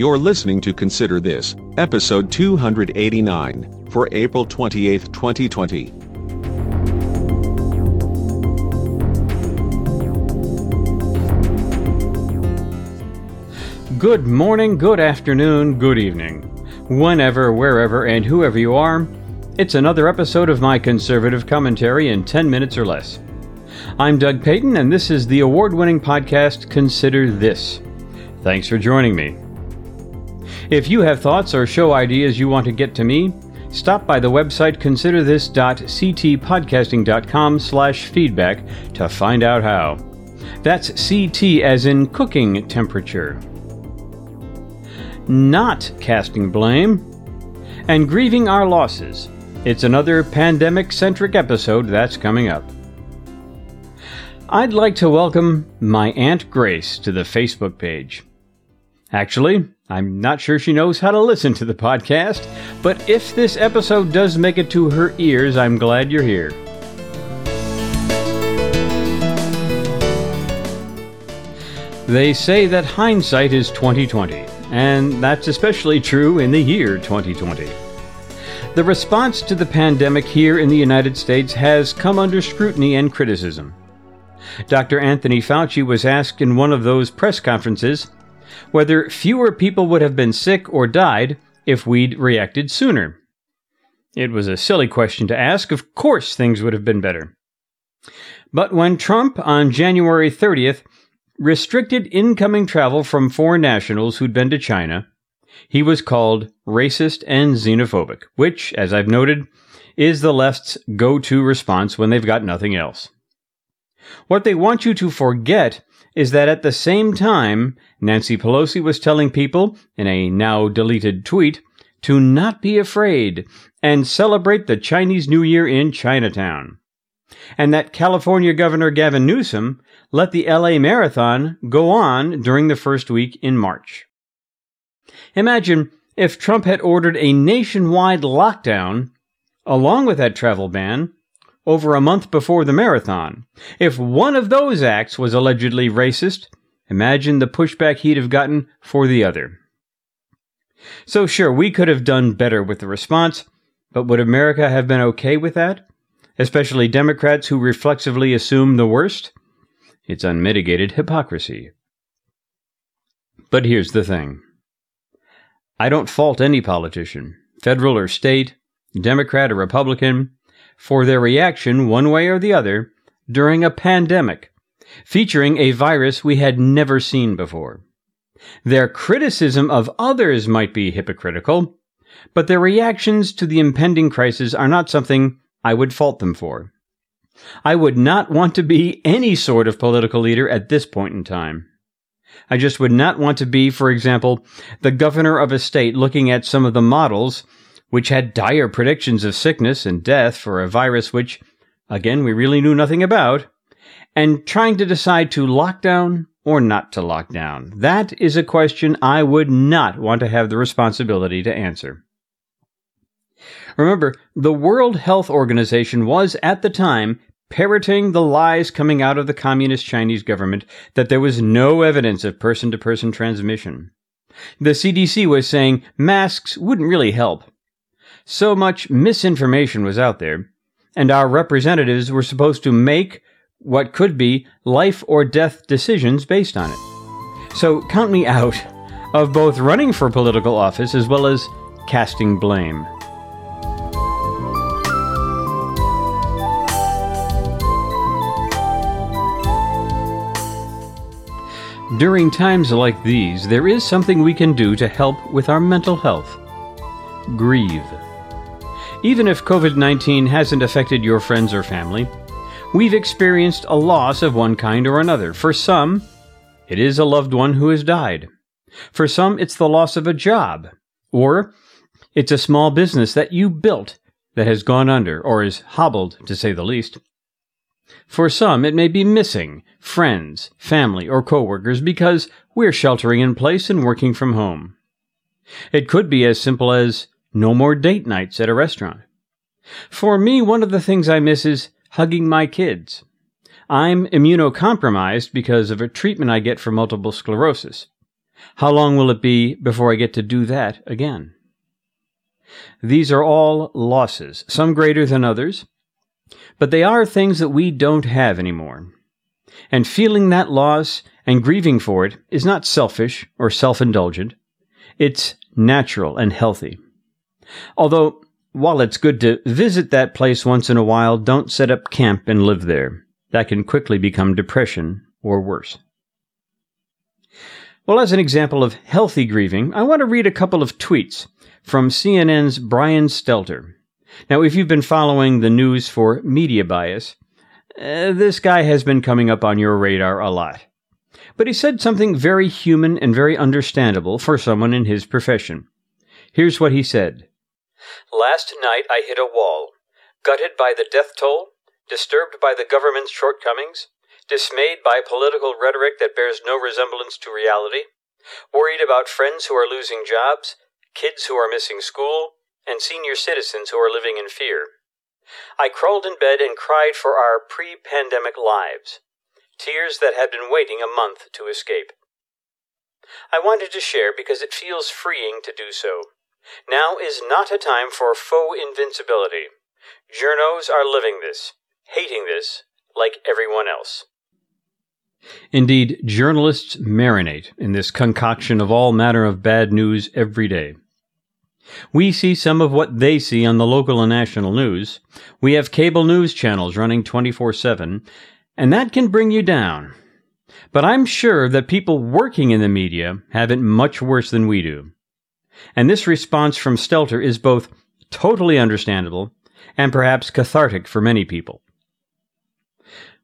You're listening to Consider This, episode 289, for April 28, 2020. Good morning, good afternoon, good evening. Whenever, wherever, and whoever you are, it's another episode of my conservative commentary in 10 minutes or less. I'm Doug Payton, and this is the award winning podcast Consider This. Thanks for joining me. If you have thoughts or show ideas you want to get to me, stop by the website considerthis.ctpodcasting.com slash feedback to find out how. That's CT as in cooking temperature. Not casting blame and grieving our losses. It's another pandemic centric episode that's coming up. I'd like to welcome my Aunt Grace to the Facebook page. Actually, I'm not sure she knows how to listen to the podcast, but if this episode does make it to her ears, I'm glad you're here. They say that hindsight is 2020, and that's especially true in the year 2020. The response to the pandemic here in the United States has come under scrutiny and criticism. Dr. Anthony Fauci was asked in one of those press conferences whether fewer people would have been sick or died if we'd reacted sooner. It was a silly question to ask. Of course, things would have been better. But when Trump, on January 30th, restricted incoming travel from foreign nationals who'd been to China, he was called racist and xenophobic, which, as I've noted, is the left's go to response when they've got nothing else. What they want you to forget is that at the same time, Nancy Pelosi was telling people in a now deleted tweet to not be afraid and celebrate the Chinese New Year in Chinatown. And that California Governor Gavin Newsom let the LA Marathon go on during the first week in March. Imagine if Trump had ordered a nationwide lockdown along with that travel ban over a month before the marathon. If one of those acts was allegedly racist, imagine the pushback he'd have gotten for the other. So, sure, we could have done better with the response, but would America have been okay with that? Especially Democrats who reflexively assume the worst? It's unmitigated hypocrisy. But here's the thing I don't fault any politician, federal or state, Democrat or Republican, for their reaction, one way or the other, during a pandemic featuring a virus we had never seen before. Their criticism of others might be hypocritical, but their reactions to the impending crisis are not something I would fault them for. I would not want to be any sort of political leader at this point in time. I just would not want to be, for example, the governor of a state looking at some of the models which had dire predictions of sickness and death for a virus which, again, we really knew nothing about, and trying to decide to lock down or not to lock down. That is a question I would not want to have the responsibility to answer. Remember, the World Health Organization was at the time parroting the lies coming out of the communist Chinese government that there was no evidence of person to person transmission. The CDC was saying masks wouldn't really help. So much misinformation was out there, and our representatives were supposed to make what could be life or death decisions based on it. So count me out of both running for political office as well as casting blame. During times like these, there is something we can do to help with our mental health. Grieve. Even if COVID 19 hasn't affected your friends or family, we've experienced a loss of one kind or another. For some, it is a loved one who has died. For some, it's the loss of a job. Or it's a small business that you built that has gone under or is hobbled, to say the least. For some, it may be missing friends, family, or coworkers because we're sheltering in place and working from home. It could be as simple as no more date nights at a restaurant. For me, one of the things I miss is hugging my kids. I'm immunocompromised because of a treatment I get for multiple sclerosis. How long will it be before I get to do that again? These are all losses, some greater than others, but they are things that we don't have anymore. And feeling that loss and grieving for it is not selfish or self indulgent. It's natural and healthy. Although, while it's good to visit that place once in a while, don't set up camp and live there. That can quickly become depression or worse. Well, as an example of healthy grieving, I want to read a couple of tweets from CNN's Brian Stelter. Now, if you've been following the news for media bias, uh, this guy has been coming up on your radar a lot. But he said something very human and very understandable for someone in his profession. Here's what he said Last night I hit a wall, gutted by the death toll, disturbed by the government's shortcomings, dismayed by political rhetoric that bears no resemblance to reality, worried about friends who are losing jobs, kids who are missing school, and senior citizens who are living in fear. I crawled in bed and cried for our pre pandemic lives, tears that had been waiting a month to escape. I wanted to share because it feels freeing to do so. Now is not a time for faux invincibility. Journos are living this, hating this, like everyone else. Indeed, journalists marinate in this concoction of all manner of bad news every day. We see some of what they see on the local and national news. We have cable news channels running 24 7, and that can bring you down. But I'm sure that people working in the media have it much worse than we do. And this response from Stelter is both totally understandable and perhaps cathartic for many people.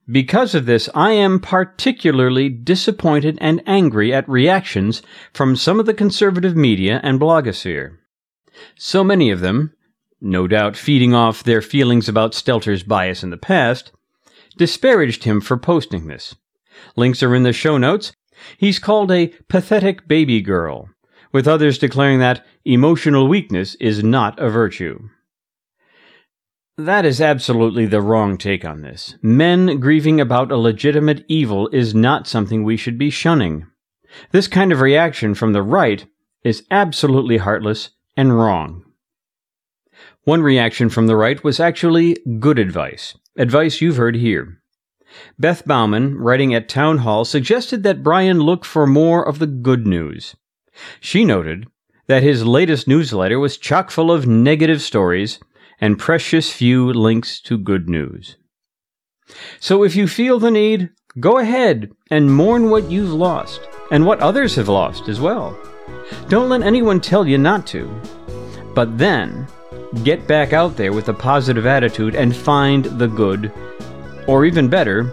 Because of this, I am particularly disappointed and angry at reactions from some of the conservative media and blogosphere. So many of them, no doubt feeding off their feelings about Stelter's bias in the past, disparaged him for posting this. Links are in the show notes. He's called a pathetic baby girl, with others declaring that emotional weakness is not a virtue. That is absolutely the wrong take on this. Men grieving about a legitimate evil is not something we should be shunning. This kind of reaction from the right is absolutely heartless and wrong. One reaction from the right was actually good advice, advice you've heard here. Beth Baumann, writing at Town Hall, suggested that Brian look for more of the good news. She noted that his latest newsletter was chock full of negative stories and precious few links to good news. So if you feel the need, go ahead and mourn what you've lost and what others have lost as well. Don't let anyone tell you not to. But then, get back out there with a positive attitude and find the good. Or even better,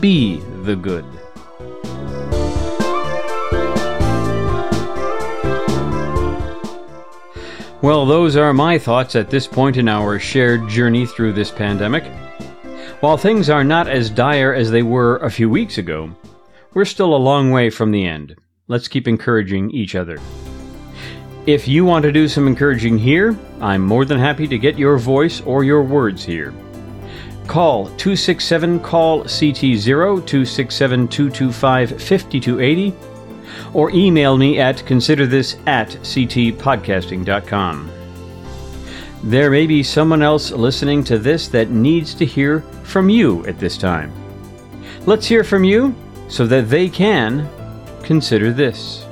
be the good. Well, those are my thoughts at this point in our shared journey through this pandemic. While things are not as dire as they were a few weeks ago, we're still a long way from the end. Let's keep encouraging each other. If you want to do some encouraging here, I'm more than happy to get your voice or your words here. Call 267 call CT0 267 225 5280 or email me at considerthis at ctpodcasting.com. There may be someone else listening to this that needs to hear from you at this time. Let's hear from you so that they can consider this.